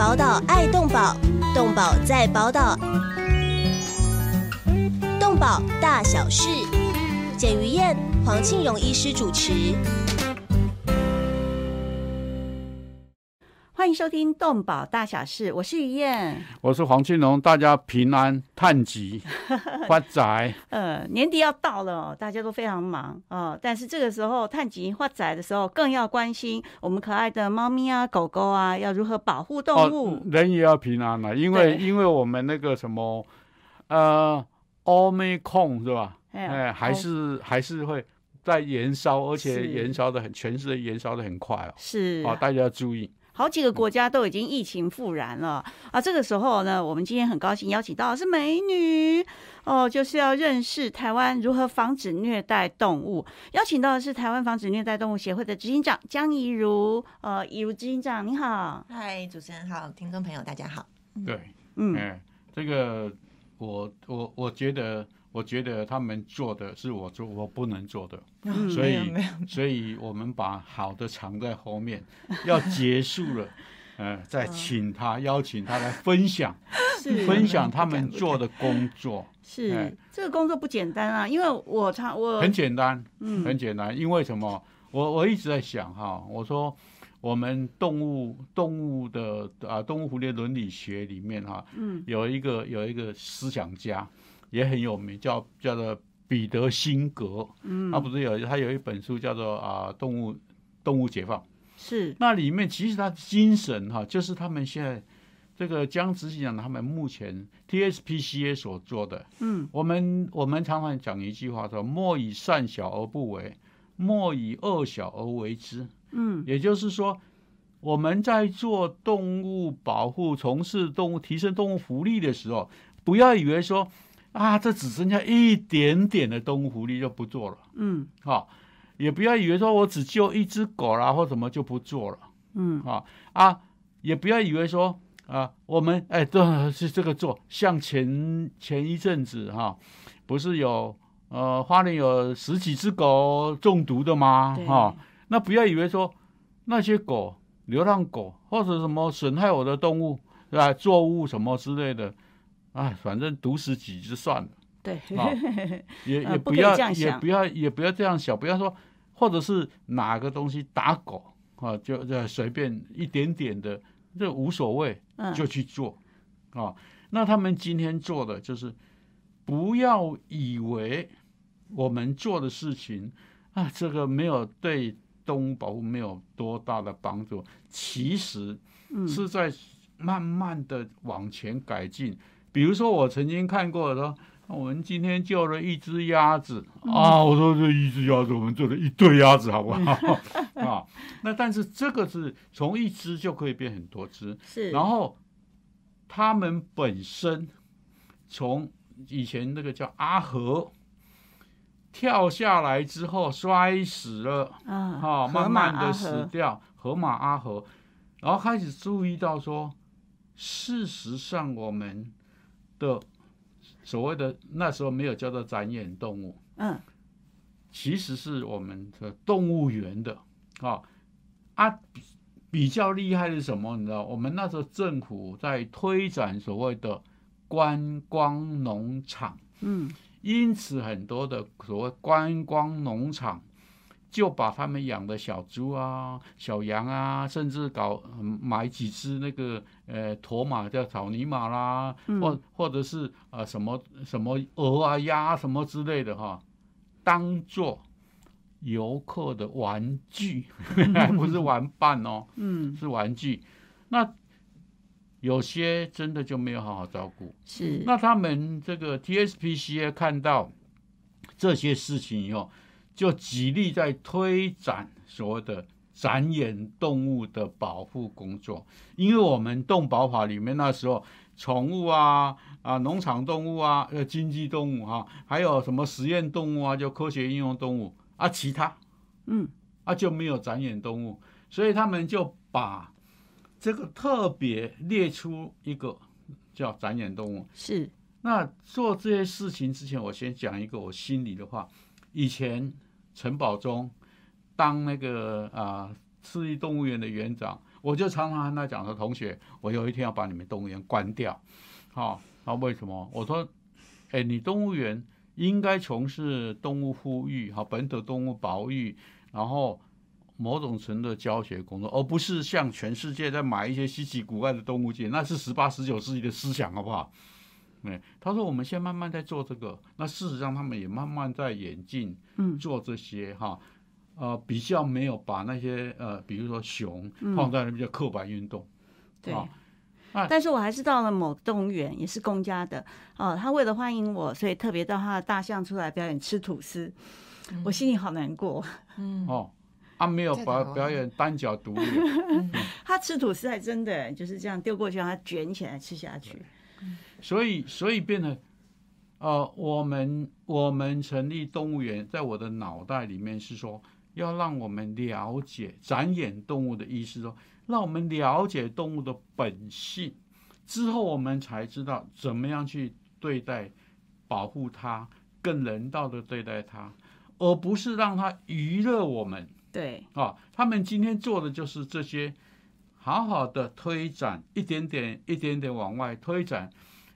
宝岛爱动宝，动宝在宝岛，动宝大小事，简于燕、黄庆荣医师主持。迎收听《动保大小事》，我是于燕，我是黄庆龙，大家平安、探吉、发财。呃，年底要到了，大家都非常忙啊、但是这个时候探吉发财的时候，更要关心我们可爱的猫咪啊、狗狗啊，要如何保护动物。哦，人也要平安了，因为因为我们那个什么，呃，欧美控是吧？哎还是还是会在燃烧，而且燃烧的很，全世界延烧的很快哦。是哦，大家要注意。好几个国家都已经疫情复燃了啊！这个时候呢，我们今天很高兴邀请到的是美女哦，就是要认识台湾如何防止虐待动物。邀请到的是台湾防止虐待动物协会的执行长江怡如，呃，怡如执行长你好，嗨，主持人好，听众朋友大家好。对，嗯，哎，这个我我我觉得，我觉得他们做的是我做我不能做的，嗯。所以所以我们把好的藏在后面，要结束了，呃，再请他邀请他来分享是。分享他们做的工作，是、哎。这个工作不简单啊，因为我常我很简单，嗯。很简单。因为什么？我我一直在想哈，我说我们动物动物的啊动物蝴蝶伦理学里面哈，嗯。有一个有一个思想家也很有名，叫叫做彼得辛格，嗯他不是有他有一本书叫做啊动物动物解放。是那里面其实他的精神哈，就是他们现在这个江执行长他们目前 TSPCA 所做的。嗯我们我们常常讲一句话说：“莫以善小而不为，莫以恶小而为之。嗯”也就是说，我们在做动物保护、从事动物、提升动物福利的时候，不要以为说啊，这只剩下一点点的动物福利就不做了，嗯哈、也不要以为说我只救一只狗啦或什么就不做了。嗯啊啊，也不要以为说啊，我们哎，都是这个做。像前前一阵子哈、不是有呃花莲有十几只狗中毒的吗？对哈、那不要以为说那些狗流浪狗或者什么损害我的动物是吧，作物什么之类的，哎，反正毒死几只算了。对，啊 也也不要也不要也不要这样想，不要说或者是哪个东西打狗啊，就就随便一点点的，这无所谓，嗯就去做啊。那他们今天做的就是不要以为我们做的事情啊，这个没有对动物保护没有多大的帮助，其实嗯是在慢慢的往前改进。比如说，我曾经看过说，我们今天救了一只鸭子、啊，我说这一只鸭子，我们做了一对鸭子，好不好？啊，那但是这个是从一只就可以变很多只，是，然后他们本身从以前那个叫阿和跳下来之后摔死了。啊哈、河马阿慢慢的死掉，河马阿和，然后开始注意到说，事实上我们的所谓的那时候没有叫做展演动物，嗯其实是我们的动物园的啊啊比比较厉害的是什么？你知道，我们那时候政府在推展所谓的观光农场。嗯因此，很多的所谓观光农场就把他们养的小猪啊、小羊啊，甚至搞、嗯买几只那个呃驼马叫草泥马啦，嗯或或者是呃什么什么鹅啊、鸭什么之类的哈，当做游客的玩具，还 不是玩伴哦，嗯是玩具。那有些真的就没有好好照顾。是，那他们这个 TSPCA 看到这些事情以后，就极力在推展所谓的展演动物的保护工作。因为我们动保法里面那时候，宠物啊啊，农场动物啊，呃，经济动物哈、还有什么实验动物啊，就科学应用动物啊，其他嗯啊就没有展演动物，所以他们就把这个特别列出一个叫展演动物。是，那做这些事情之前，我先讲一个我心里的话。以前陈宝忠当那个啊市立动物园的园长，我就常常跟他讲说，同学，我有一天要把你们动物园关掉，好、那，为什么？我说，哎，你动物园应该从事动物护育，好，本土动物保育，然后某种程度的教学工作，而不是像全世界在买一些稀奇古怪的动物界，那是十八、十九世纪的思想，好不好？哎，他说我们先慢慢在做这个，那事实上他们也慢慢在演进，嗯做这些哈，呃，比较没有把那些呃，比如说熊嗯放在那比较刻板运动，对啊。但是我还是到了某动物园，也是公家的哦。他为了欢迎我，所以特别到他的大象出来表演吃吐司，我心里好难过。嗯，哦，啊，没有把表演单脚独立，他吃吐司还真的就是这样丢过去，让他卷起来吃下去。所以所以变得，呃，我们我们成立动物园，在我的脑袋里面是说，要让我们了解展演动物的意思说，让我们了解动物的本性，之后我们才知道怎么样去对待、保护它，更人道的对待它，而不是让它娱乐我们。对，啊，他们今天做的就是这些，好好的推展，一点点、一点点往外推展，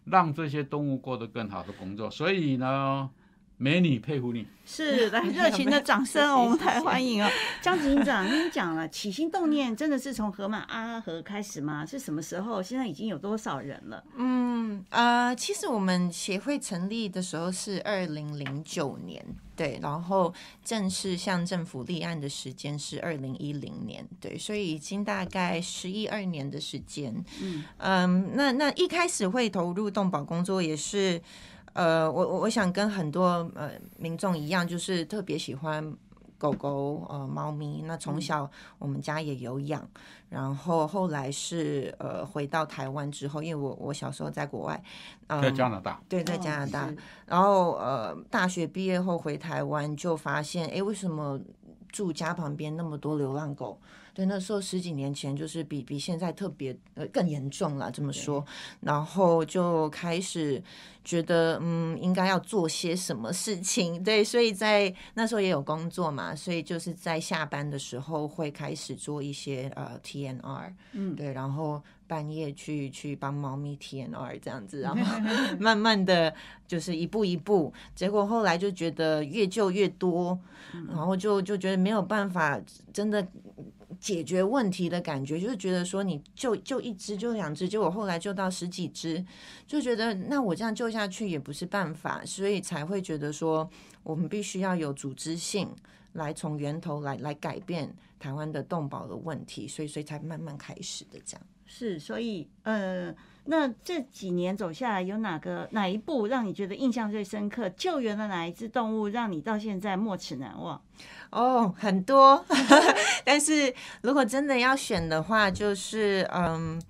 让这些动物过得更好的工作。所以呢，美女佩服你。是来热情的掌声哦，我们太欢迎哦。江警长，跟你讲了，起心动念真的是从河马阿河开始吗？是什么时候？现在已经有多少人了？嗯呃，其实我们协会成立的时候是二零零九年，对，然后正式向政府立案的时间是二零一零年，对，所以已经大概十一二年的时间。嗯嗯，那那一开始会投入动保工作也是，呃，我我我想跟很多呃民众一样，就是特别喜欢狗狗呃猫咪。那从小我们家也有养，然后后来是呃回到台湾之后，因为我我小时候在国外，嗯、在加拿大，对，在加拿大，哦然后呃，大学毕业后回台湾，就发现，哎，为什么住家旁边那么多流浪狗？对，那时候十几年前就是比比现在特别呃更严重了，这么说。然后就开始觉得，嗯，应该要做些什么事情。对，所以在那时候也有工作嘛，所以就是在下班的时候会开始做一些呃 TNR，嗯，对，然后半夜去去帮猫咪 TNR 这样子，然后 慢慢的就是一步一步，结果后来就觉得越救越多，然后就就觉得没有办法真的解决问题的感觉，就是觉得说你救救一只就两只，结果后来救到十几只，就觉得那我这样救下去也不是办法，所以才会觉得说我们必须要有组织性。来从源头来来改变台湾的动保的问题，所以所以才慢慢开始的这样。是，所以呃，那这几年走下来，有哪个哪一步让你觉得印象最深刻？救援了哪一只动物，让你到现在没齿难忘？哦，很多，但是如果真的要选的话，就是嗯。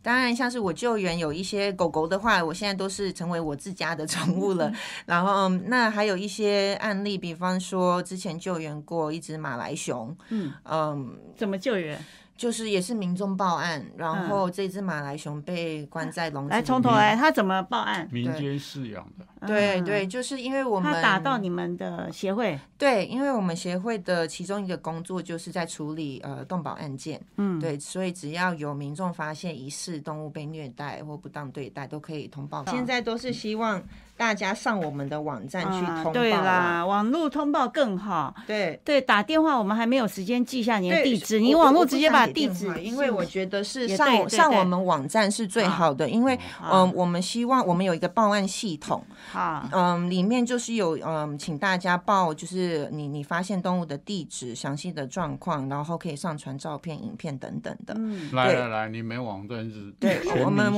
当然，像是我救援有一些狗狗的话，我现在都是成为我自家的宠物了。然后，嗯那还有一些案例，比方说之前救援过一只马来熊，嗯，嗯，怎么救援？就是也是民众报案，然后这只马来熊被关在笼子里面。来，从头来，他怎么报案？民间饲养的，嗯对对，就是因为我们他打到你们的协会，对，因为我们协会的其中一个工作就是在处理呃动保案件，嗯，对，所以只要有民众发现疑似动物被虐待或不当对待，都可以通报。现在都是希望大家上我们的网站去啊通报、对啦，网络通报更好。对。对，打电话我们还没有时间记下你的地址，你网络直接把地址，因为我觉得是上对对对上我们网站是最好的，因为嗯、好我们希望我们有一个报案系统，好，嗯，里面就是有嗯，请大家报就是你你发现动物的地址、详细的状况，然后可以上传照片、影片等等的。嗯，来来来，你没网站是对，我们？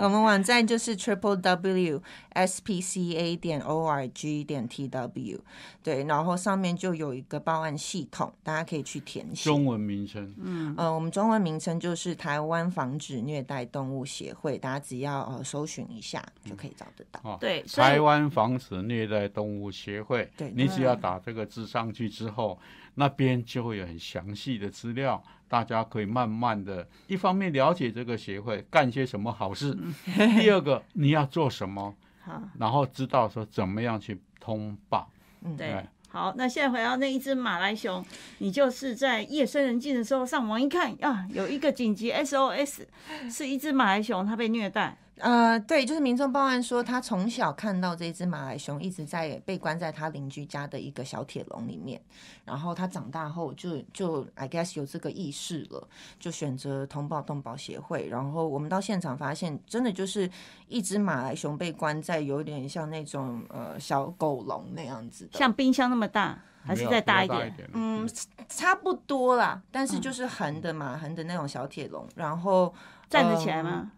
我们网站就是 triple w s p c a 点 o r g 点 t w，对，然后上面就有一个报案系统，大家可以去填写。中文名称，嗯呃，我们中文名称就是台湾防止虐待动物协会，大家只要呃搜寻一下就可以找得到。哦，对，台湾防止虐待动物协会，对你只要打这个字上去之后，那边就会有很详细的资料，大家可以慢慢的，一方面了解这个协会干些什么好事，第二个你要做什么，好，然后知道说怎么样去通报。嗯对哎，好，那现在回到那一只马来熊，你就是在夜深人静的时候上网一看啊，有一个紧急 SOS，是一只马来熊它被虐待。呃，对，就是民众报案说，他从小看到这只马来熊一直在被关在他邻居家的一个小铁笼里面，然后他长大后就就 I guess 有这个意识了，就选择通报动保协会。然后我们到现场发现，真的就是一只马来熊被关在有点像那种呃小狗笼那样子的，像冰箱那么大，还是再大一点？嗯，差不多啦，但是就是横的嘛，横的那种小铁笼，然后站得起来吗？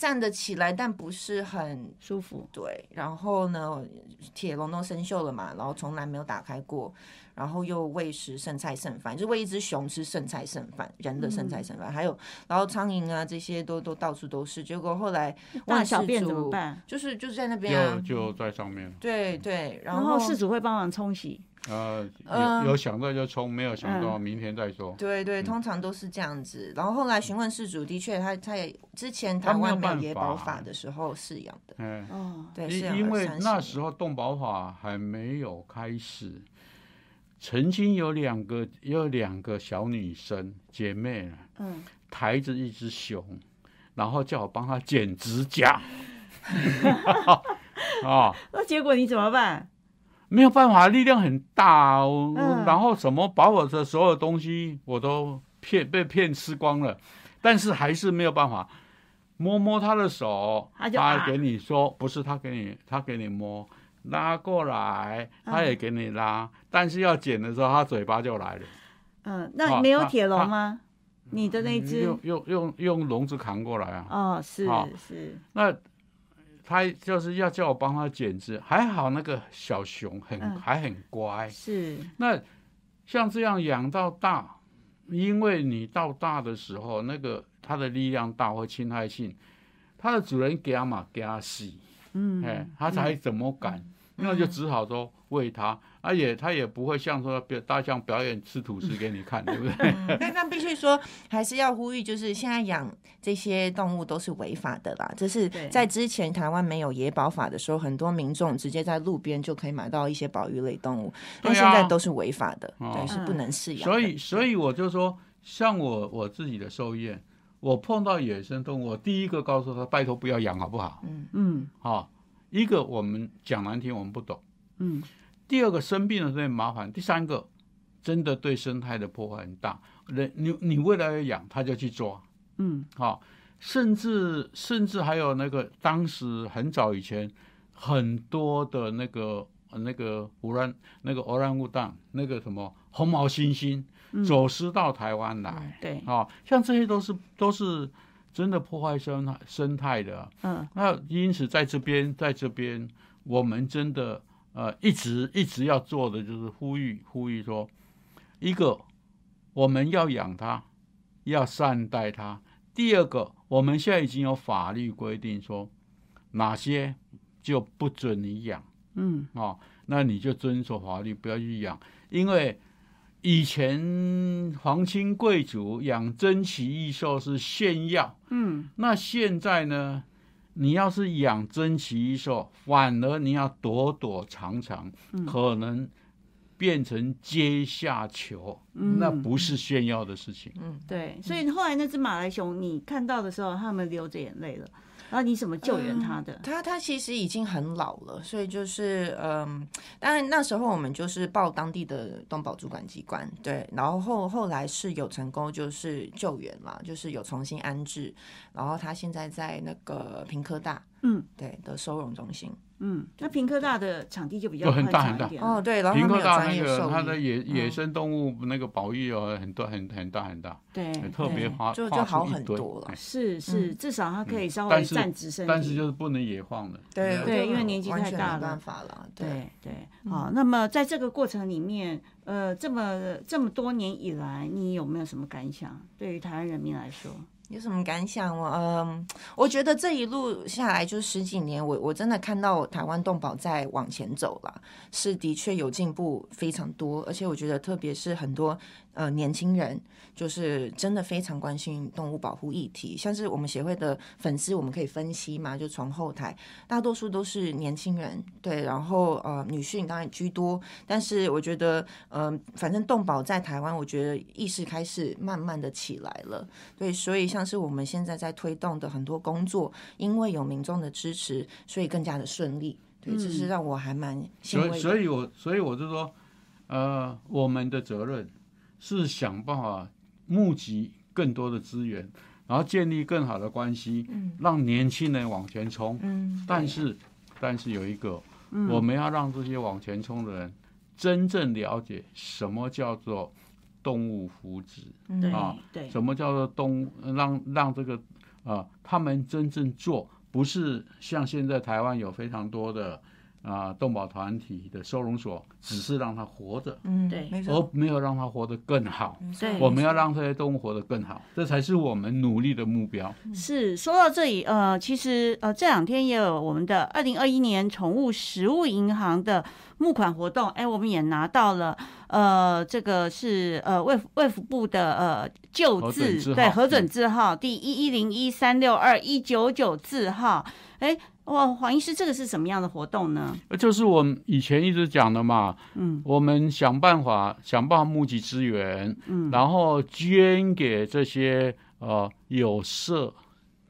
站得起来，但不是很舒服。对，然后呢，铁笼都生锈了嘛，然后从来没有打开过，然后又喂食剩菜剩饭，就喂一只熊吃剩菜剩饭，人的剩菜剩饭，还有然后苍蝇啊这些都都到处都是。结果后来大问事小便怎么主，办？就是就是在那边啊就，就在上面。对对，然后事主会帮忙冲洗。呃，嗯有有想到就冲，没有想到嗯明天再说。对对，通常都是这样子。然后后来询问事主，的确他他也之前台湾没有办野保法法的时候饲养的，嗯，哦，对，饲养因因为了30年那时候动保法还没有开始，曾经有两个有两个小女生姐妹啊，嗯，抬着一只熊，然后叫我帮她剪指甲。啊，那结果你怎么办？没有办法，力量很大、哦，嗯。然后什么把我的所有东西我都骗被骗吃光了，但是还是没有办法摸摸他的手，他给你说不是他给你，他给你摸拉过来，他也给你拉，但是要剪的时候他嘴巴就来了，嗯，那没有铁笼他吗？你的那只？用用用用笼子扛过来啊，哦，是好。是，那。他就是要叫我帮他剪枝，还好那个小熊很、嗯。还很乖，是，那像这样养到大，因为你到大的时候，那个它的力量大或侵害性，它的主人给它嘛，给它洗，嗯，哎，它才怎么敢？那就只好说喂它，而且它也不会像说表大象表演吃土司给你看，对不对？嗯但但必须说，还是要呼吁，就是现在养这些动物都是违法的啦。这是在之前台湾没有野保法的时候，很多民众直接在路边就可以买到一些保育类动物，但现在都是违法的，哦对，是不能饲养的。所以，所以我就说，像我我自己的兽医院，我碰到野生动物，我第一个告诉他，拜托不要养，好不好？嗯好、一个我们讲难听，我们不懂。嗯，第二个生病了有点麻烦，第三个真的对生态的破坏很大。人你你为了要养，他就去抓，嗯。好、甚至甚至还有那个当时很早以前很多的那个呃那个乌兰那个欧兰乌当那个什么红毛猩猩嗯。走私到台湾来，对，啊、像这些都是都是真的破坏生态生态的。嗯。那因此在这边，在这边，我们真的呃一直一直要做的就是呼吁呼吁说，一个我们要养它，要善待它；第二个，我们现在已经有法律规定说哪些就不准你养嗯哦，那你就遵守法律，不要去养，因为。以前皇亲贵族养珍奇异兽是炫耀，嗯那现在呢？你要是养珍奇异兽，反而你要躲躲藏藏，嗯。可能变成阶下囚，嗯。那不是炫耀的事情。嗯。对，所以后来那只马来熊你看到的时候，他们流着眼泪了，然后你怎么救援他的？他他其实已经很老了，所以就是嗯，当然那时候我们就是报当地的东宝主管机关，对，然后后后来是有成功就是救援嘛，就是有重新安置，然后他现在在那个平科大，嗯。对的收容中心，嗯，那平科大的场地就比较很大很大哦，对，然后平科大那个它的野野嗯生动物那个保育有很多很很大很大，对，特别花花就就好很多了哎是是，至少它可以稍微站直身体，但是就是不能野放了。对对因为年纪太大了办法了，对对，好，那么在这个过程里面，呃，这么这么多年以来，你有没有什么感想？对于台湾人民来说，有什么感想我？嗯，我觉得这一路下来就十几年，我我真的看到台湾动保在往前走了，是的确有进步非常多，而且我觉得特别是很多呃年轻人，就是真的非常关心动物保护议题。像是我们协会的粉丝，我们可以分析嘛，就从后台，大多数都是年轻人，对，然后呃女性当然居多，但是我觉得，嗯、反正动保在台湾，我觉得意识开始慢慢的起来了，对，所以像是我们现在在推动的很多工作，因为有民众的支持，所以更加的顺利。对，这是让我还蛮欣所以，慰。所以我所以我就说，呃，我们的责任是想办法募集更多的资源，然后建立更好的关系，嗯。让年轻人往前冲。嗯，但是，但是有一个，我们要让这些往前冲的人真正了解什么叫做动物福祉，对啊对，什么叫做动物，让让这个啊、他们真正做，不是像现在台湾有非常多的啊、动保团体的收容所，只是让它活着，嗯，对。没错，而没有让它活得更好。对我们要让这些动物活得更好，这才是我们努力的目标。是说到这里，呃，其实呃这两天也有我们的二零二一年宠物食物银行的募款活动，哎，我们也拿到了，呃，这个是呃卫卫福部的呃救核准字字号对核准字号第一一零一三六二一九九字号，哎，哇，黄医师，这个是什么样的活动呢？呃就是我们以前一直讲的嘛，嗯我们想办法想办法募集资源，嗯，然后捐给这些呃有色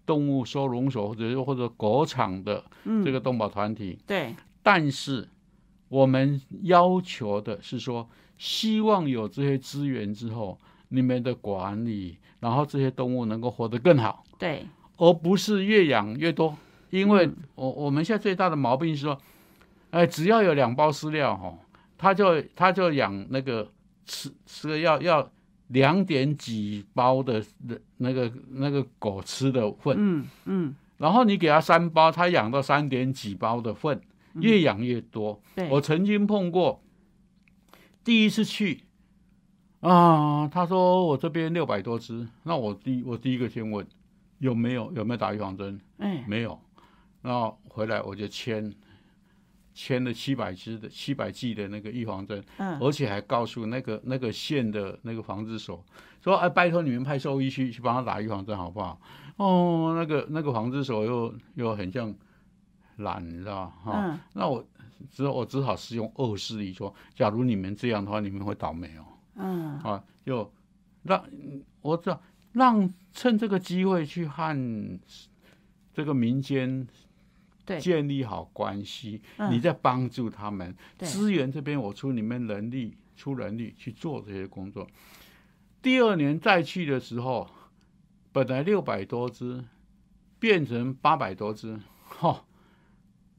动物收容所或者或者狗场的嗯这个动保团体，对但是我们要求的是说，希望有这些资源之后，你们的管理，然后这些动物能够活得更好，对，而不是越养越多。因为嗯。我我们现在最大的毛病是说，哎，只要有两包饲料哈，他就他就养那个吃吃要要两点几包的那个那个狗吃的粪，嗯嗯，然后你给他三包，他养到三点几包的粪，越养越多。对，我曾经碰过，第一次去啊，他说我这边六百多只，那我第我第一个先问有没有有没有打预防针，哎，没有，然后回来我就签签了七百支的七百剂的那个预防针，嗯，而且还告诉那个那个县的那个防治所说，哎，拜托你们派兽医去去帮他打预防针好不好？哦，那个那个防治所又又很像懒，你知道吗？哈、嗯那我只我只好是用恶势力说，假如你们这样的话，你们会倒霉哦。嗯啊，就让我知道让趁这个机会去和这个民间对建立好关系，嗯。你在帮助他们。对。资源这边我出你们人力出人力去做这些工作。第二年再去的时候，本来六百多只变成八百多只，哈、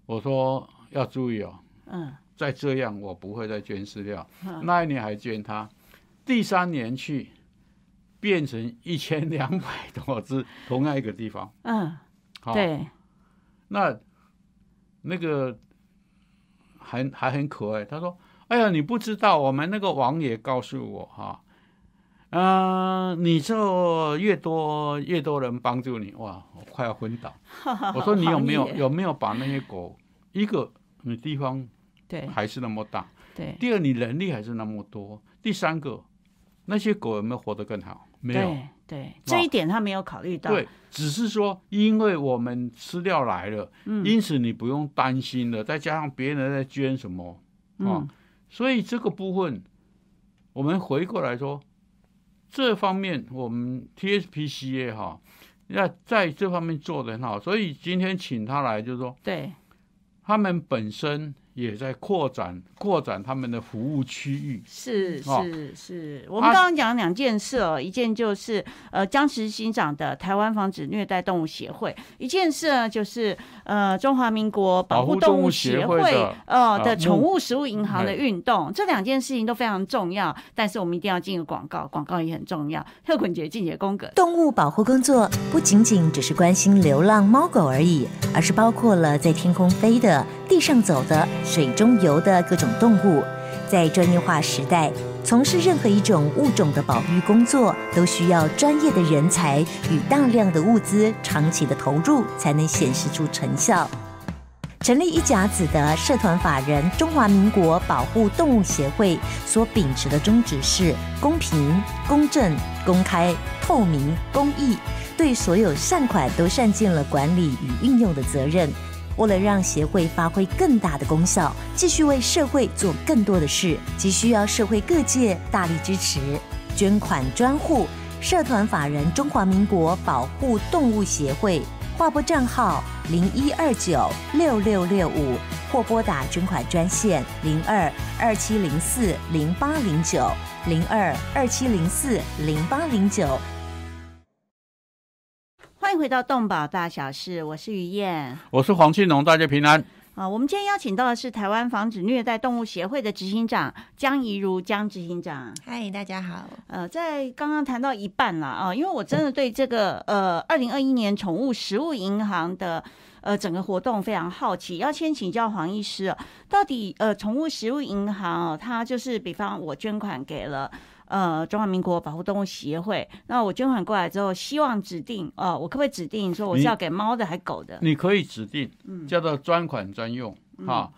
我说要注意哦，嗯。再这样我不会再捐饲料。嗯。那一年还捐它，第三年去变成一千两百多只，同样一个地方。嗯，好，对，那那个还还很可爱。他说：“哎呀，你不知道，我们那个王爷告诉我哈，嗯、你这越多越多人帮助你，哇，我快要昏倒。我说你有没有有没有把那些狗，一个你地方对还是那么大，对第二你人力还是那么多，第三个那些狗有没有活得更好？没有。对对，这一点他没有考虑到，对，只是说，因为我们饲料来了，嗯因此你不用担心了。再加上别人在捐什么啊，嗯所以这个部分，我们回过来说，这方面我们 TSPCA 哈，要在这方面做得很好。所以今天请他来，就是说，对他们本身也在扩展扩展他们的服务区域。是哦是是，我们刚刚讲两件事哦，一件就是呃江石新长的台湾防止虐待动物协会，一件事呢就是呃中华民国保护动物协会呃的呃宠物食物银行的哎运动，这两件事情都非常重要，但是我们一定要进入广告，广告也很重要。特捆节进节公格，动物保护工作不仅仅只是关心流浪猫狗而已，而是包括了在天空飞的、地上走的、水中游的各种动物。在专业化时代，从事任何一种物种的保育工作，都需要专业的人才与大量的物资长期的投入，才能显示出成效。成立一甲子的社团法人中华民国保护动物协会所秉持的宗旨是公平、公正、公开、透明、公益，对所有善款都善尽了管理与运用的责任。为了让协会发挥更大的功效，继续为社会做更多的事，急需要社会各界大力支持。捐款专户：社团法人中华民国保护动物协会，划拨账号零一二九六六六五，或拨打捐款专线零二二七零四零八零九零二二七零四零八零九。欢迎回到动保大小事，我是于燕。我是黄庆龙，大家平安。啊，我们今天邀请到的是台湾防止虐待动物协会的执行长江怡如江执行长。嗨，大家好。呃，在刚刚谈到一半了啊，因为我真的对这个呃，二零二一年宠物食物银行的呃整个活动非常好奇，要先请教黄医师，到底呃宠物食物银行哦，它就是比方我捐款给了。呃，中华民国保护动物协会，那我捐款过来之后，希望指定，呃，我可不可以指定说我是要给猫的还狗的？你可以指定，叫做专款专用哈。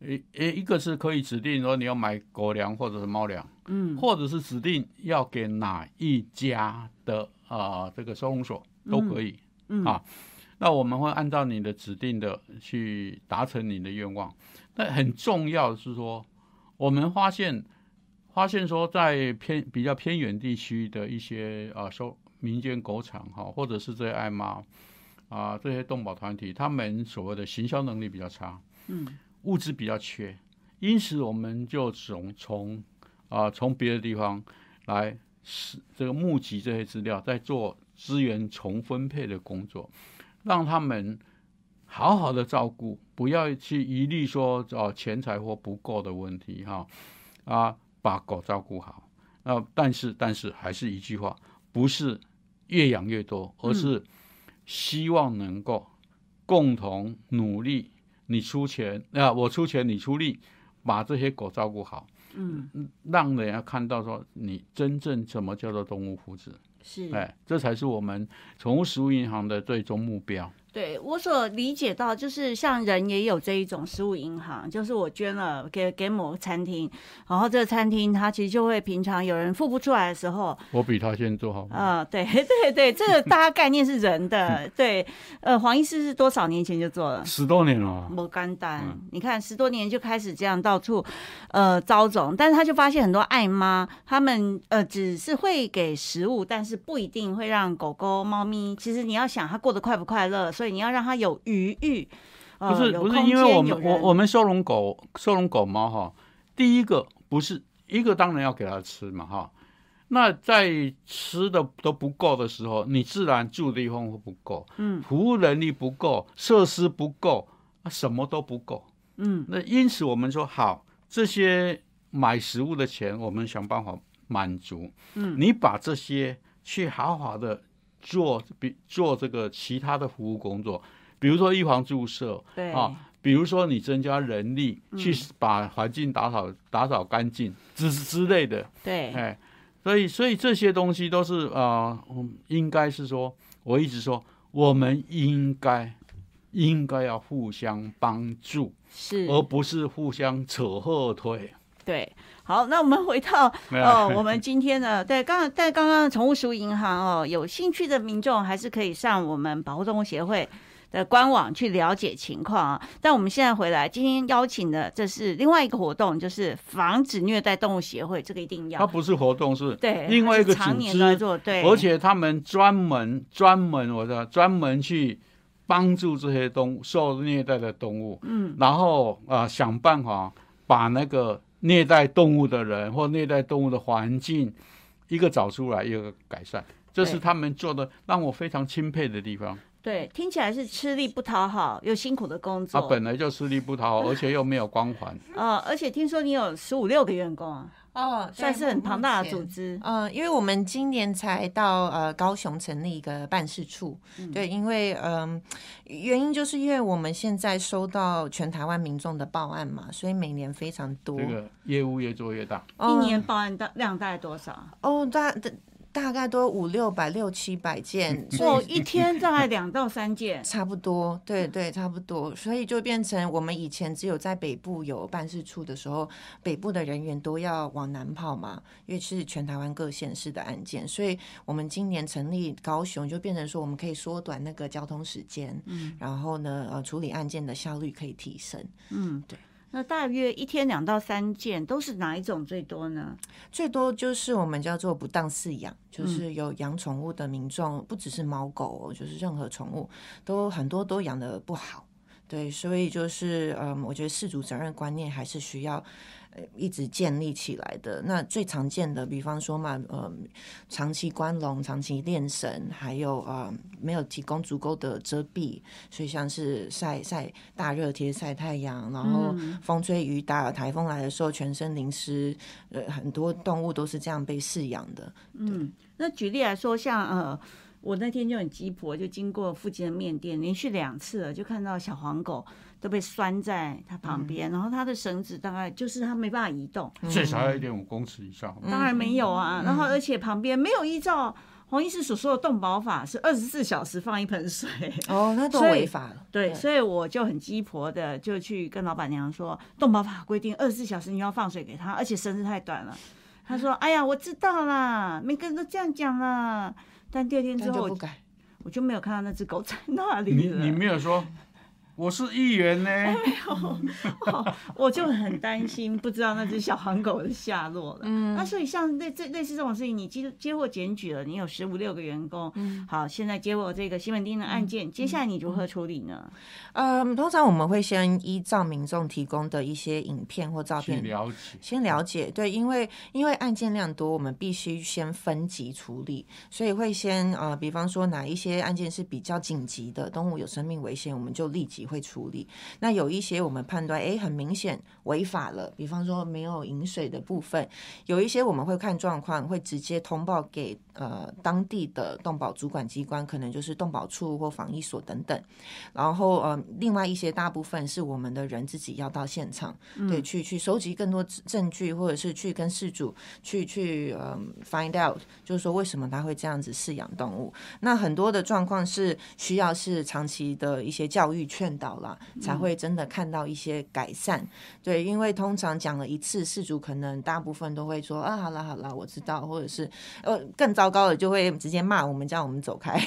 一一一个是可以指定说你要买狗粮或者是猫粮，嗯，或者是指定要给哪一家的啊这个收容所都可以，嗯啊。那我们会按照你的指定的去达成你的愿望。那很重要的是说，我们发现。发现说，在偏比较偏远地区的一些啊收民间狗场哈，或者是这些爱猫啊这些动保团体，他们所谓的行销能力比较差，嗯，物资比较缺，因此我们就从从啊从别的地方来是这个募集这些资料，在做资源重分配的工作，让他们好好的照顾，不要去疑虑说哦钱财或不够的问题哈啊。把狗照顾好，呃，但是但是还是一句话，不是越养越多，而是希望能够共同努力，你出钱啊，我出钱，你出力，把这些狗照顾好，嗯，让人家看到说你真正什么叫做动物福祉，是，哎，这才是我们宠物食物银行的最终目标。对我所理解到，就是像人也有这一种食物银行，就是我捐了给给某个餐厅，然后这个餐厅它其实就会平常有人付不出来的时候，我比他先做好。啊，对 对对，这个大家概念是人的。对，呃，黄医师是多少年前就做了？十多年了。不干单，你看十多年就开始这样到处呃招总，但是他就发现很多爱妈，他们呃只是会给食物，但是不一定会让狗狗、猫咪。其实你要想它过得快不快乐。所以你要让它有余裕，不是不是，因为我们我我们收容狗收容狗猫哈，第一个不是一个当然要给它吃嘛哈，那在吃的都不够的时候，你自然住的地方会不够，嗯，服务能力不够，设施不够，什么都不够，嗯，那因此我们说好，这些买食物的钱我们想办法满足，嗯，你把这些去好好的。做比做这个其他的服务工作，比如说预防注射，对。啊，比如说你增加人力去把环境打扫打扫干净之之类的，对，哎，所以所以这些东西都是啊，应该是说，我一直说，我们应该应该要互相帮助，是，而不是互相扯后腿，对。好，那我们回到 哦，我们今天呢，对，刚在刚刚宠物食物银行哦，有兴趣的民众还是可以上我们保护动物协会的官网去了解情况啊。但我们现在回来，今天邀请的这是另外一个活动，就是防止虐待动物协会，这个一定要。它不是活动，是对另外一个组织做，对，而且他们专门专门，我说专门去帮助这些动物受虐待的动物，嗯，然后啊想办法把那个。虐待动物的人或虐待动物的环境，一个找出来，一个改善，这是他们做的让我非常钦佩的地方。对，听起来是吃力不讨好又辛苦的工作。他本来就吃力不讨好，而且又没有光环。呃，而且听说你有十五六个员工啊。哦，算是很庞大的组织。嗯，因为我们今年才到呃高雄成立一个办事处。对，因为嗯，原因就是因为我们现在收到全台湾民众的报案嘛，所以每年非常多。这个业务越做越大。一年报案大量大概多少？哦，大大概都五六百、六七百件，哦所，以一天大概两到三件，差不多，对对，差不多，所以就变成我们以前只有在北部有办事处的时候，北部的人员都要往南跑嘛，因为是全台湾各县市的案件，所以我们今年成立高雄，就变成说我们可以缩短那个交通时间，嗯，然后呢，呃，处理案件的效率可以提升。嗯，对。那大约一天两到三件，都是哪一种最多呢？最多就是我们叫做不当饲养，就是有养宠物的民众，不只是猫狗哦，就是任何宠物都很多都养的不好。对，所以就是嗯，我觉得饲主责任观念还是需要呃一直建立起来的。那最常见的，比方说嘛，呃，长期关笼、长期练绳，还有呃没有提供足够的遮蔽，所以像是晒晒大热天晒太阳，然后风吹雨打、台风来的时候全身淋湿，呃，很多动物都是这样被饲养的。嗯，那举例来说，像呃，我那天就很鸡婆，就经过附近的面店，连续两次了，就看到小黄狗都被拴在它旁边，然后它的绳子大概就是它没办法移动，最少要一点五公尺以上。当然没有啊，然后而且旁边没有依照黄医师所说的动保法是二十四小时放一盆水，哦，那都违法了。对，所以我就很鸡婆的就去跟老板娘说，动保法规定二十四小时你要放水给他，而且绳子太短了。他说：“哎呀，我知道啦，每个人都这样讲啦。”但第二天之后我，就不改。我就没有看到那只狗在那里了。你你没有说我是议员呢？我就很担心，不知道那只小黄狗的下落了。嗯，那所以像类这类似这种事情，你接接获检举了，你有十五六个员工，嗯，好，现在接获这个西门町的案件，接下来你如何处理呢？嗯，通常我们会先依照民众提供的一些影片或照片了解。先了解，对，因为因为案件量多，我们必须先分级处理，所以会先呃，比方说哪一些案件是比较紧急的，动物有生命危险，我们就立即会处理。那有一些我们判断，哎，很明显违法了，比方说没有饮水的部分，有一些我们会看状况，会直接通报给呃当地的动保主管机关，可能就是动保处或防疫所等等。然后呃，另外一些大部分是我们的人自己要到现场，对，去去收集更多证据，或者是去跟事主去去呃 find out，就是说为什么他会这样子饲养动物。那很多的状况是需要是长期的一些教育劝导啦，才会真的看到一些改善。对，因为通常讲了一次，事主可能大部分都会说啊，好了好了，我知道，或者是呃更糟糕了就会直接骂我们，叫我们走开。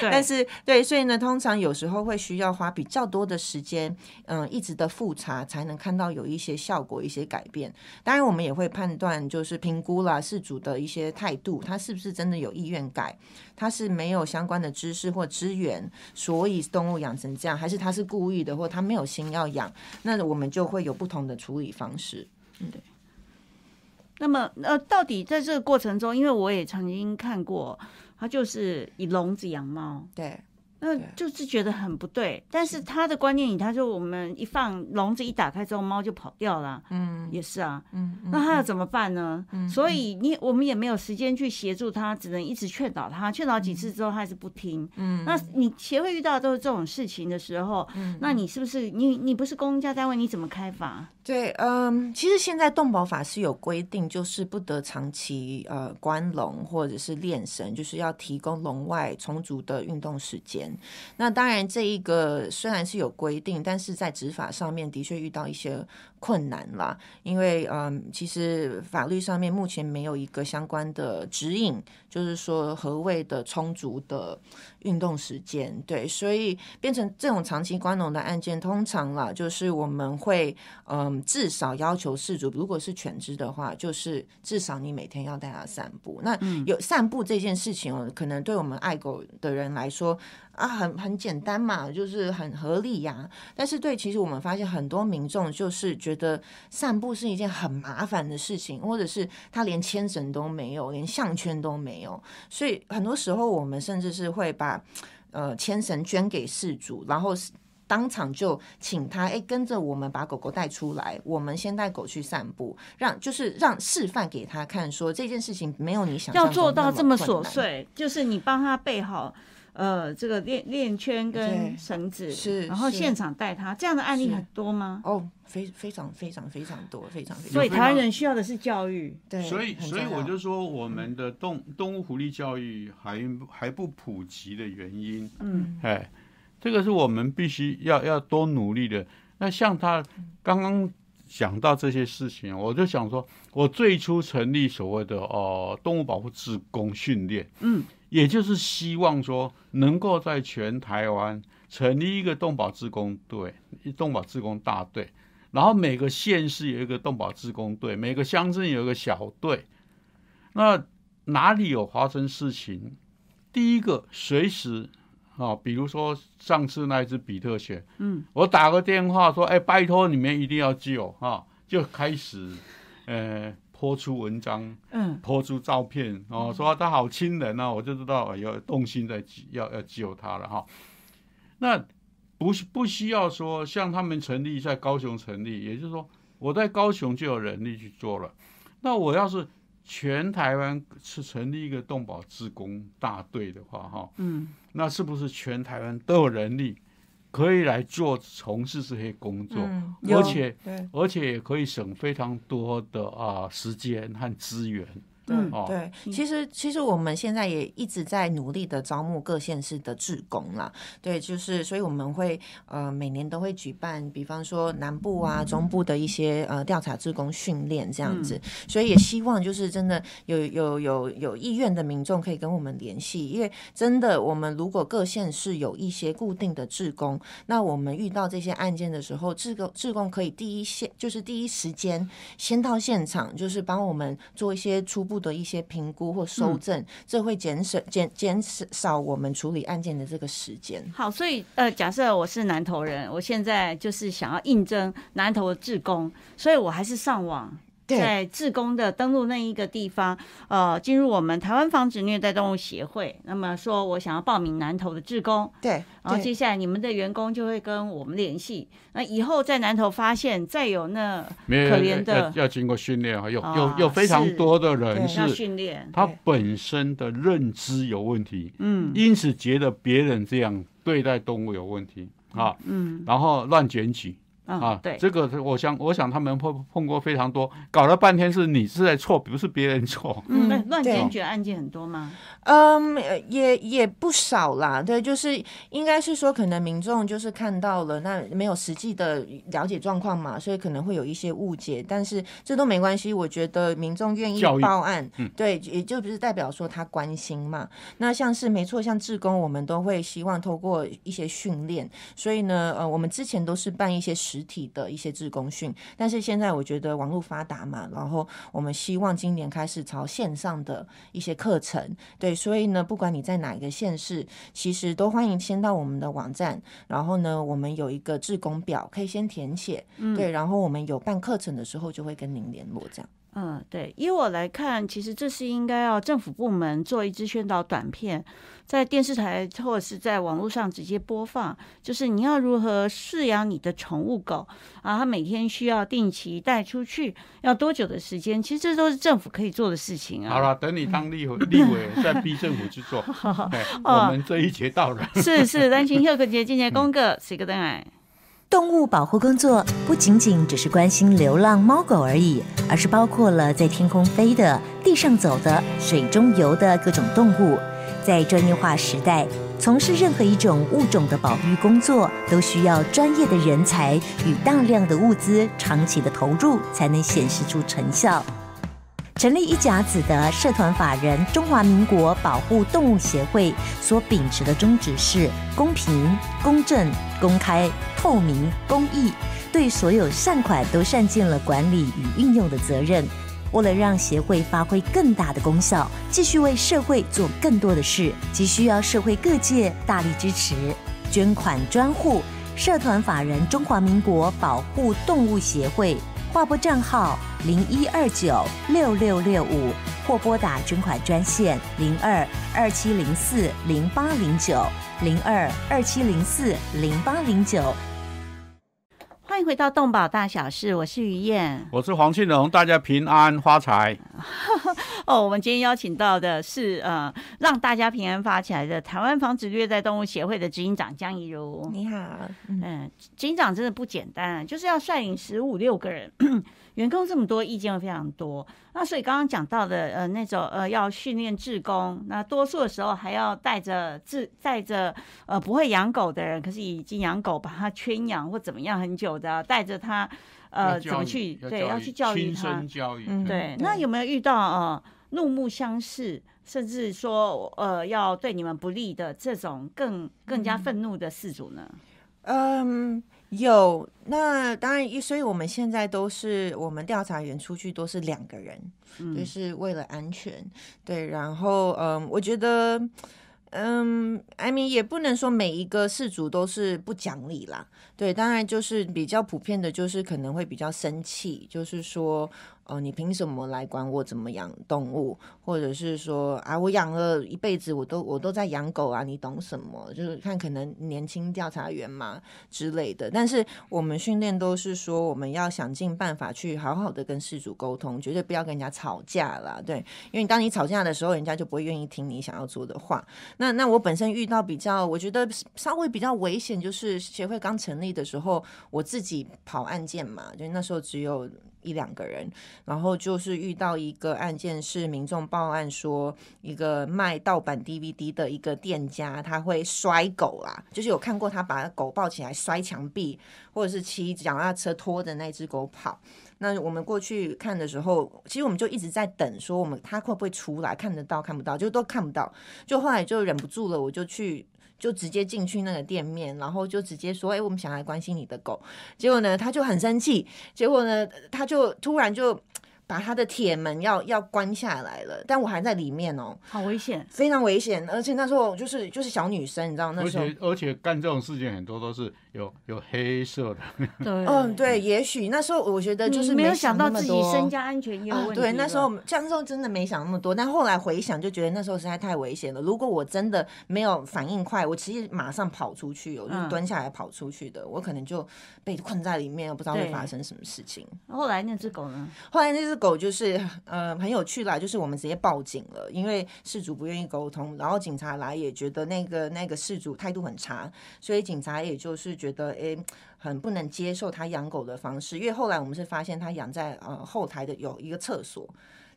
对 但是对，所以呢，通常有时候会需要花比较多的时间，嗯、一直的复查，才能看到有一些效果、一些改变。当然，我们也会判断，就是评估啦，事主的一些态度，他是不是真的有意愿改，他是没有相关的知识或资源，所以动物养成这样，还是他是故意的，或他没有心要养，那我们就会有不同的处理方式。那么呃，到底在这个过程中，因为我也曾经看过，他就是以笼子养猫，对，那就是觉得很不对。但是他的观念里，他说我们一放笼子一打开之后，猫就跑掉了，嗯也是啊。嗯，嗯那他要怎么办呢？所以你我们也没有时间去协助他，只能一直劝导他。劝导几次之后，他还是不听。嗯那你协会遇到都是这种事情的时候，嗯那你是不是你你不是公家单位，你怎么开罚？对，嗯，其实现在动保法是有规定，就是不得长期呃关笼或者是练绳，就是要提供笼外充足的运动时间。那当然，这一个虽然是有规定，但是在执法上面的确遇到一些困难啦。因为嗯，其实法律上面目前没有一个相关的指引，就是说何谓的充足的运动时间。对，所以变成这种长期关笼的案件，通常啦，就是我们会嗯至少要求事主，如果是犬只的话，就是至少你每天要带它散步。那有散步这件事情哦，可能对我们爱狗的人来说啊，很很简单嘛，就是很合理呀、但是对，其实我们发现很多民众就是觉得散步是一件很麻烦的事情，或者是他连牵绳都没有，连项圈都没有，所以很多时候我们甚至是会把呃牵绳捐给事主，然后当场就请他哎跟着我们把狗狗带出来，我们先带狗去散步，让就是让示范给他看，说这件事情没有你想要做到这么。琐碎，就是你帮他备好呃这个链链圈跟对绳子，是然后是现场带他，这样的案例很多吗？哦，非非常非常非常多，非常非常所以台湾人需要的是教育，对，所以，所以我就说，我们的动动物福利教育还还不普及的原因，嗯哎，这个是我们必须要要多努力的。那像他刚刚讲到这些事情，我就想说，我最初成立所谓的哦、动物保护志工训练，嗯，也就是希望说能够在全台湾成立一个动保志工队、动保志工大队，然后每个县市有一个动保志工队，每个乡镇有一个小队。那哪里有发生事情，第一个随时啊，比如说上次那一只比特犬，嗯，我打个电话说，哎，拜托你们一定要救啊，就开始呃抛出文章，嗯抛出照片哦，说他好亲人啊，我就知道有动心在要要救他了哈。那不是不需要说像他们成立在高雄成立，也就是说我在高雄就有人力去做了。那我要是全台湾是成立一个动保志工大队的话，哈，嗯那是不是全台湾都有人力可以来做从事这些工作？嗯，而且而且也可以省非常多的啊、时间和资源。对嗯哦对，其实其实我们现在也一直在努力的招募各县市的志工啦。对，就是所以我们会呃每年都会举办，比方说南部啊、中部的一些呃调查志工训练这样子。所以也希望就是真的有有有有意愿的民众可以跟我们联系，因为真的我们如果各县市有一些固定的志工，那我们遇到这些案件的时候，志工志工可以第一线就是第一时间先到现场，就是帮我们做一些初步的一些评估或收证，这会减少减减少我们处理案件的这个时间。好，所以呃，假设我是南投人，我现在就是想要应征南投的志工，所以我还是上网。对。在志工的登录那一个地方，呃，进入我们台湾防止虐待动物协会。那么说我想要报名南投的志工，对，然后接下来你们的员工就会跟我们联系。那以后在南投发现再有那可怜的要要经过训练啊，有啊有有非常多的人是。训练，他本身的认知有问题，嗯。因此觉得别人这样对待动物有问题啊，嗯。然后乱检举啊啊，对，这个我想我想他们碰碰过非常多，搞了半天是你是在错，不是别人错。嗯，乱检举案件很多吗？嗯，呃也也不少啦。对，就是应该是说，可能民众就是看到了，那没有实际的了解状况嘛，所以可能会有一些误解。但是这都没关系，我觉得民众愿意报案，嗯对，也就不是代表说他关心嘛。那像是没错，像志工，我们都会希望透过一些训练，所以呢，呃，我们之前都是办一些实体的一些志工训，但是现在我觉得网络发达嘛，然后我们希望今年开始朝线上的一些课程，对，所以呢，不管你在哪一个县市，其实都欢迎先到我们的网站，然后呢，我们有一个志工表可以先填写，对，然后我们有办课程的时候就会跟您联络，这样。嗯，对，以我来看，其实这是应该要政府部门做一支宣导短片，在电视台或者是在网络上直接播放，就是你要如何饲养你的宠物狗啊，它每天需要定期带出去，要多久的时间？其实这都是政府可以做的事情啊。好了，等你当立委，立委再逼政府去做。我们这一节到了。是是，咱请休克节今节公个谁个灯哎？动物保护工作不仅仅只是关心流浪猫狗而已，而是包括了在天空飞的、地上走的、水中游的各种动物。在专业化时代，从事任何一种物种的保育工作，都需要专业的人才与大量的物资长期的投入，才能显示出成效。成立一甲子的社团法人中华民国保护动物协会所秉持的宗旨是公平、公正、公开、透明、公益，对所有善款都善尽了管理与运用的责任。为了让协会发挥更大的功效，继续为社会做更多的事，急需要社会各界大力支持。捐款专户：社团法人中华民国保护动物协会。划拨账号零一二九六六六五，或拨打捐款专线零二二七零四零八零九零二二七零四零八零九。欢迎回到动保大小事，我是于燕。我是黄庆荣，大家平安发财。哦，我们今天邀请到的是呃，让大家平安发起来的台湾防止虐待动物协会的执行长江怡如。你好，嗯，执行长真的不简单，就是要率领十五六个人，员工这么多，意见会非常多。那所以刚刚讲到的呃那种呃要训练志工，那多数的时候还要带着志带着呃不会养狗的人，可是已经养狗把它圈养或怎么样很久的，带着他呃怎么去对要去教育他身，教育。嗯对，对那有没有遇到呃怒目相视，甚至说呃要对你们不利的这种更更加愤怒的事主呢？嗯，有。那当然，所以我们现在都是我们调查员出去都是两个人，嗯就是为了安全。对，然后嗯，我觉得。嗯，I mean 也不能说每一个氏族都是不讲理啦，对，当然就是比较普遍的，就是可能会比较生气，就是说，哦，你凭什么来管我怎么养动物？或者是说，啊，我养了一辈子，我都我都在养狗啊，你懂什么？就是看可能年轻调查员嘛之类的。但是我们训练都是说，我们要想尽办法去好好的跟事主沟通，绝对不要跟人家吵架啦。对，因为当你吵架的时候，人家就不会愿意听你想要做的话。那那我本身遇到比较，我觉得稍微比较危险，就是协会刚成立的时候，我自己跑案件嘛，就那时候只有一两个人，然后就是遇到一个案件是民众报案说，一个卖盗版 DVD 的一个店家，他会摔狗啦，就是有看过他把狗抱起来摔墙壁，或者是骑脚踏车拖着那只狗跑。那我们过去看的时候，其实我们就一直在等，说我们他会不会出来，看得到看不到，就都看不到。就后来就忍不住了，我就去。就直接进去那个店面，然后就直接说：“哎、我们想来关心你的狗。”结果呢，他就很生气。结果呢，他就突然就把他的铁门要要关下来了，但我还在里面哦，好危险！非常危险。而且那时候就是就是小女生，你知道那而时候且而且干这种事情很多都是有有黑色的，对，嗯，对，也许那时候我觉得就是你没有想想到自己身家安全也有问啊，题、对，那时候像那时候真的没想那么多，但后来回想就觉得那时候实在太危险了。如果我真的没有反应快，我其实马上跑出去，我就嗯蹲下来跑出去的，我可能就被困在里面，不知道会发生什么事情。后来那只狗呢？后来那只狗就是呃很有趣啦，就是我们直接报警了，因为事主不愿意沟通，然后警察来也觉得那个那个事主态度很差，所以警察也就是觉得诶。很不能接受他养狗的方式，因为后来我们是发现他养在呃后台的有一个厕所，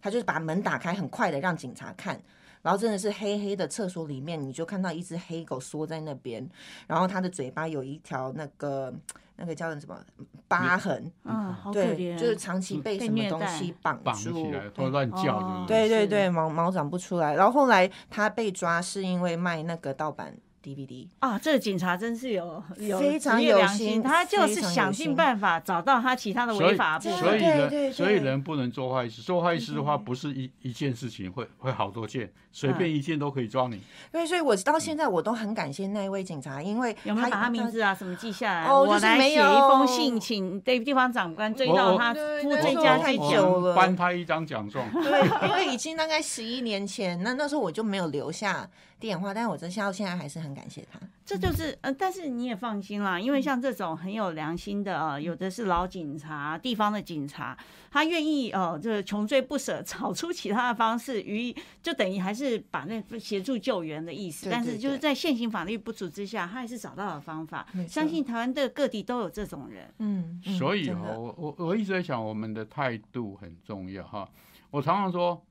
他就是把门打开，很快的让警察看，然后真的是黑黑的厕所里面，你就看到一只黑狗缩在那边，然后它的嘴巴有一条那个那个叫什么疤痕，嗯，好可对，怜，就是长期被被什么东西绑绑起住，来对或乱叫，哦对不对？对对对，毛毛长不出来。然后后来他被抓是因为卖那个盗版 DVD，啊，这个警察真是有有非常有良心他就是想尽心办法找到他其他的违法部分。所以人所以人不能做坏事，做坏事的话不是一一件事情，会会好多件，随便一件都可以抓你。对，所以我到现在我都很感谢那一位警察，因为有没有把他名字啊什么记下来？哦我来就是没写一封信，请对地方长官追到他对负对对太追加去我久了我颁他一张奖状。对，因为已经大概十一年前，那那时候我就没有留下电话，但是我真到现在还是很感谢他。这就是呃，但是你也放心啦，因为像这种很有良心的呃，有的是老警察、地方的警察，他愿意呃，就是穷追不舍，找出其他的方式，于就等于还是把那协助救援的意思。对但是就是在现行法律不足之下，他还是找到了方法相信台湾的各地都有这种人。嗯，嗯所以哈哦，我我我一直在想，我们的态度很重要哈。我常常说，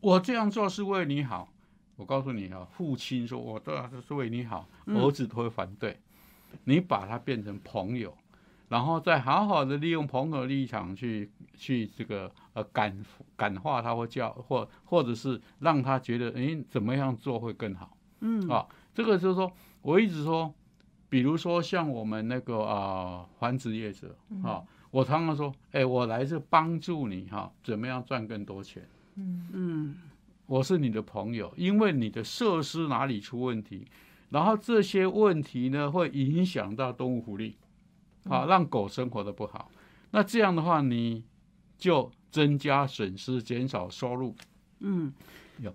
我这样做是为你好。我告诉你啊，父亲说我这样是为你好，嗯儿子都会反对。你把他变成朋友，然后再好好的利用朋友的立场去去这个呃感感化他或教或或者是让他觉得诶怎么样做会更好。嗯啊，这个就是说，我一直说，比如说像我们那个啊繁殖业者啊，我常常说，哎，我来是帮助你哈、怎么样赚更多钱？嗯嗯我是你的朋友，因为你的设施哪里出问题，然后这些问题呢会影响到动物福利，啊，让狗生活的不好。那这样的话，你就增加损失，减少收入。嗯。有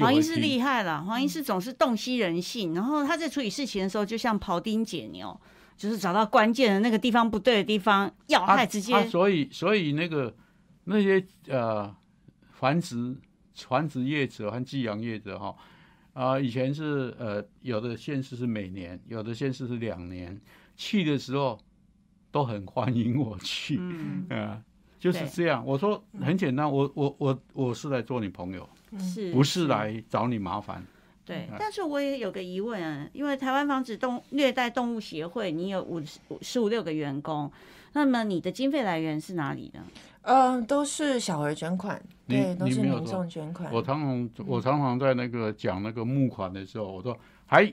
黄医师厉害了，黄医师总是洞悉人性，然后他在处理事情的时候，就像庖丁解牛，就是找到关键的那个地方不对的地方，要害直接。啊所以所以那个那些呃繁殖繁殖业者和寄养业者哈。啊、以前是呃有的县市是每年，有的县市是两年，去的时候都很欢迎我去，嗯，啊、就是对这样。我说很简单，我我我我是来做你朋友，是不是来找你麻烦。嗯，对但是我也有个疑问啊，因为台湾防止动虐待动物协会，你有五十十五六个员工，那么你的经费来源是哪里呢？嗯，都是小额捐款，对，都是民众捐款。我常常我常常在那个讲那个募款的时候，我说还。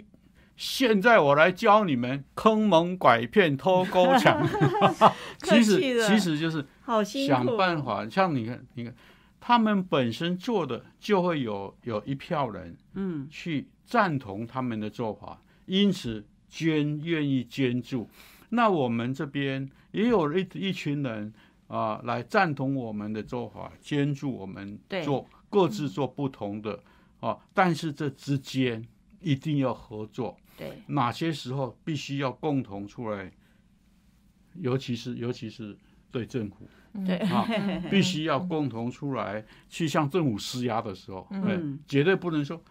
现在我来教你们坑蒙拐骗、偷勾抢，其实其实就是好辛苦，想办法。像你看，你看，他们本身做的就会有有一票人嗯，去赞同他们的做法，因此捐愿意捐助。那我们这边也有一一群人啊、来赞同我们的做法，捐助我们对做各自做不同的啊，但是这之间一定要合作。对，哪些时候必须要共同出来，尤其是尤其是对政府对，啊，必须要共同出来去向政府施压的时候，嗯嗯，绝对不能说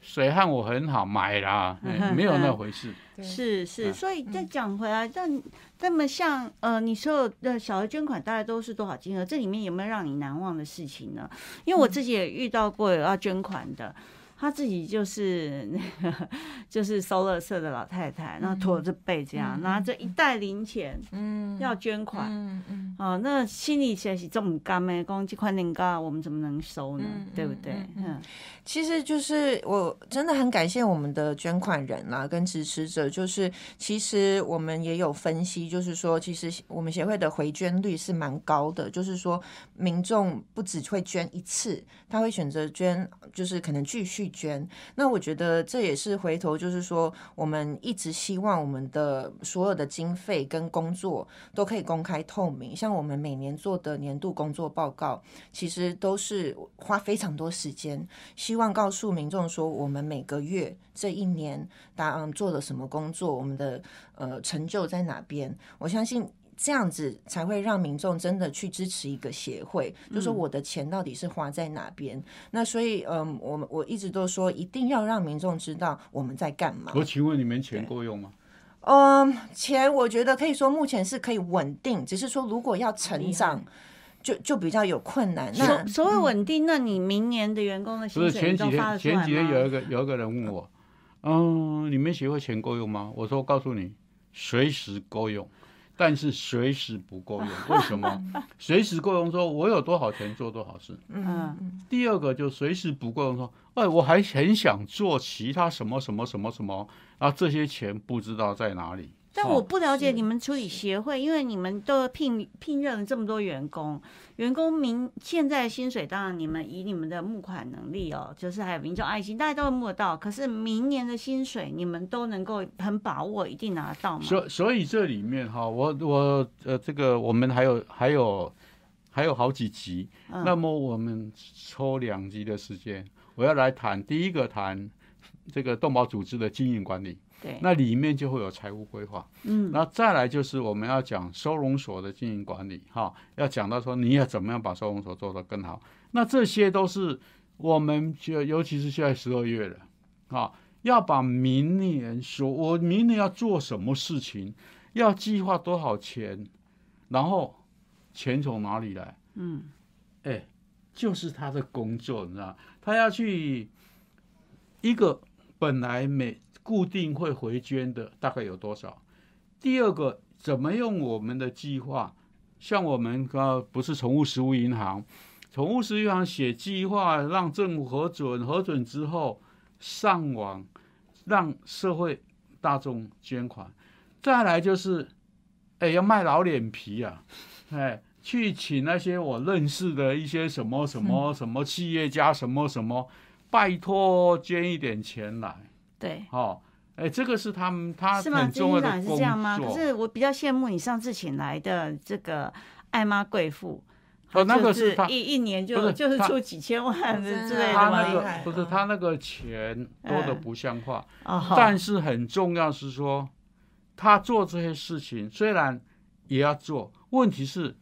谁和我很好买啦，哎没有那回事。是是，啊所以再讲回来，但那么像呃，你所有的小额捐款大概都是多少金额？这里面有没有让你难忘的事情呢？因为我自己也遇到过有要捐款的。她自己就是那个，就是收垃圾的老太太，然后驼着背这样，拿着一袋零钱嗯要捐款，嗯嗯哦，那心里其实这么干的？讲这块年糕我们怎么能收呢？嗯对不对？嗯，其实就是我真的很感谢我们的捐款人啦，跟支持者。就是其实我们也有分析，就是说，其实我们协会的回捐率是蛮高的。就是说，民众不只会捐一次，他会选择捐，就是可能继续捐。那我觉得这也是回头，就是说，我们一直希望我们的所有的经费跟工作都可以公开透明。像我们每年做的年度工作报告，其实都是花非常多时间，希望告诉民众说，我们每个月这一年答嗯做了什么工作，我们的呃成就在哪边。我相信。这样子才会让民众真的去支持一个协会，就说我的钱到底是花在哪边。那所以，嗯，我们我一直都说，一定要让民众知道我们在干嘛。我请问你们钱够用吗？嗯，钱我觉得可以说目前是可以稳定，只是说如果要成厉长，就就比较有困难。那所所谓稳定，那你明年的员工的不薪水你是前几都发得出来天前几天有一个有一个人问我，嗯，你们协会钱够用吗？我说我告诉你，随时够用。但是随时不够用，为什么？随时够用说，我有多少钱做多少事。嗯第二个就随时不够用说，哎，我还很想做其他什么什么什么什么，然后这些钱不知道在哪里。哦但我不了解你们处理协会，因为你们都聘聘任了这么多员工，员工明现在的薪水，当然你们以你们的募款能力哦，就是还有民众爱心，大家都会募得到。可是明年的薪水，你们都能够很把握，一定拿得到吗？所所以这里面哈，我我呃，这个我们还有还有还有好几集，嗯那么我们抽两集的时间，我要来谈第一个谈这个动保组织的经营管理，对，那里面就会有财务规划，嗯，那再来就是我们要讲收容所的经营管理，哈，要讲到说你要怎么样把收容所做得更好，那这些都是我们就尤其是现在十二月了，啊，要把明年说我明年要做什么事情，要计划多少钱，然后钱从哪里来，嗯，哎，就是他的工作，你知道，他要去一个本来每固定会回捐的大概有多少？第二个，怎么用我们的计划？像我们呃不是宠物食物银行，宠物食物银行写计划，让政府核准，核准之后上网，让社会大众捐款。再来就是，哎，要卖老脸皮啊，哎，去请那些我认识的一些什么什么什么企业家，什么什么，拜托捐一点钱来，对。哦，哎，这个是他们他是吗？很金医长重要的工是这样吗？可。是我比较羡慕你上次请来的这个爱妈贵妇，哦，那个是他一一年就就是出几千万的之类的他吗那个不是他那个钱多的不像话，哦，但是很重要是说，他做这些事情虽然也要做，问题是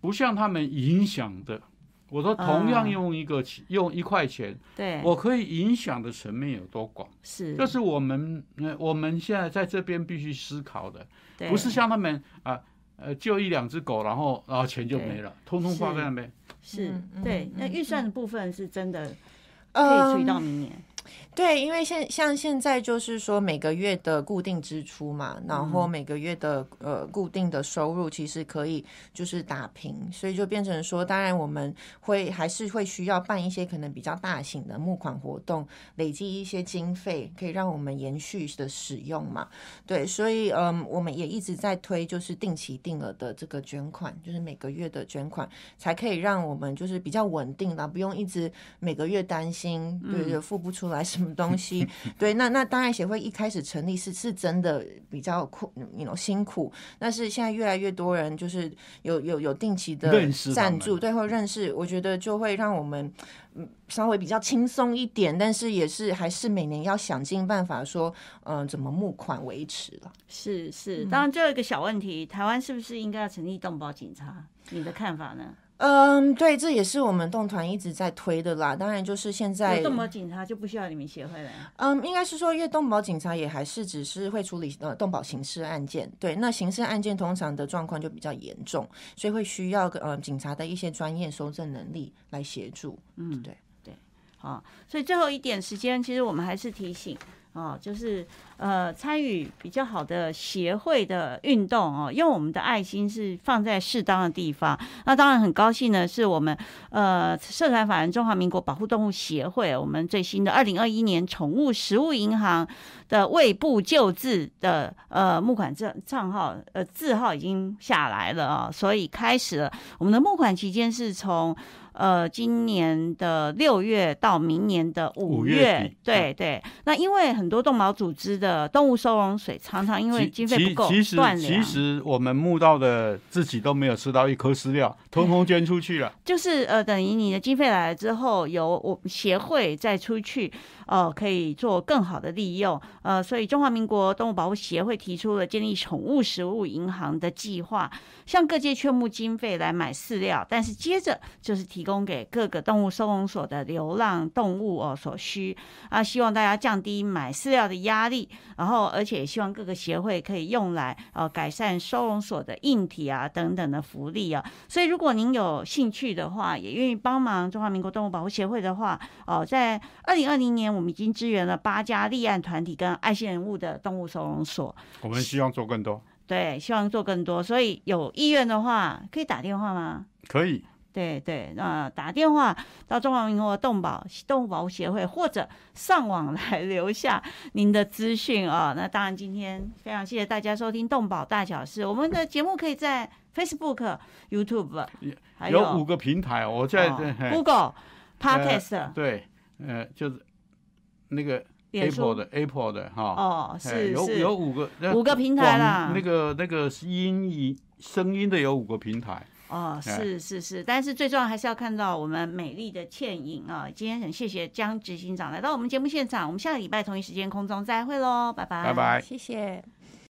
不像他们影响的。我说同样用一个钱，用一块钱，对，我可以影响的层面有多广？是，这是我们呃我们现在在这边必须思考的，不是像他们啊呃救一两只狗，然后然后钱就没了，通通花在那边。是对嗯，那预算的部分是真的可嗯以追到明年。对，因为现像现在就是说每个月的固定支出嘛，然后嗯每个月的呃固定的收入其实可以就是打平，所以就变成说，当然我们会还是会需要办一些可能比较大型的募款活动，累积一些经费，可以让我们延续的使用嘛。对，所以嗯，我们也一直在推就是定期定额的这个捐款，就是每个月的捐款，才可以让我们就是比较稳定啦，不用一直每个月担心，对对，付不出来什么东西。对，那那当然协会一开始成立是是真的比较苦，你 know 辛苦，但是现在越来越多人就是有有有定期的赞助，对，或认识，我觉得就会让我们嗯稍微比较轻松一点，但是也是还是每年要想尽办法说，嗯、怎么募款维持了。是是，当然最后一个小问题，台湾是不是应该要成立动保警察？你的看法呢？嗯，对，这也是我们动团一直在推的啦。当然，就是现在有动保警察就不需要你们协会了。嗯，应该是说，因为动保警察也还是只是会处理呃动保刑事案件，对，那刑事案件通常的状况就比较严重，所以会需要呃警察的一些专业搜证能力来协助。嗯，对对，好，所以最后一点时间，其实我们还是提醒。哦，就是呃，参与比较好的协会的运动哦，用我们的爱心是放在适当的地方。那当然很高兴呢是，我们呃社团法人中华民国保护动物协会，我们最新的二零二一年宠物食物银行的胃部救治的呃募款账账号呃字号已经下来了啊、所以开始了我们的募款期间是从。呃，今年的六月到明年的五五月月，对对。那因为很多动保组织的动物收容水常常因为经费不够其其实断粮，其实我们募到的自己都没有吃到一颗饲料，通通捐出去了。就是呃，等于你的经费来了之后，由我们协会再出去，呃，可以做更好的利用。呃，所以中华民国动物保护协会提出了建立宠物食物银行的计划，向各界劝募经费来买饲料，但是接着就是提供给各个动物收容所的流浪动物哦所需啊，希望大家降低买饲料的压力，然后而且希望各个协会可以用来呃改善收容所的硬体啊等等的福利啊。所以如果您有兴趣的话，也愿意帮忙中华民国动物保护协会的话，哦，在二零二零年们已经支援了八家立案团体跟爱心人物的动物收容所，我们希望做更多，对，希望做更多。所以有意愿的话，可以打电话吗？可以。对对，那打电话到中华民国动保动物保护协会，或者上网来留下您的资讯啊。那当然，今天非常谢谢大家收听动保大小事，我们的节目可以在 Facebook、YouTube，还有五个平台，我在 Google、Podcast、对，呃，就是那个 Apple 的 Apple 的哈，哦，哎是有是有五个五个平台啦那个那个音音声音的有五个平台，哦，哎是是是，但是最重要还是要看到我们美丽的倩影啊！今天很谢谢江执行长来到我们节目现场，我们下个礼拜同一时间空中再会喽，拜拜，拜拜。谢谢。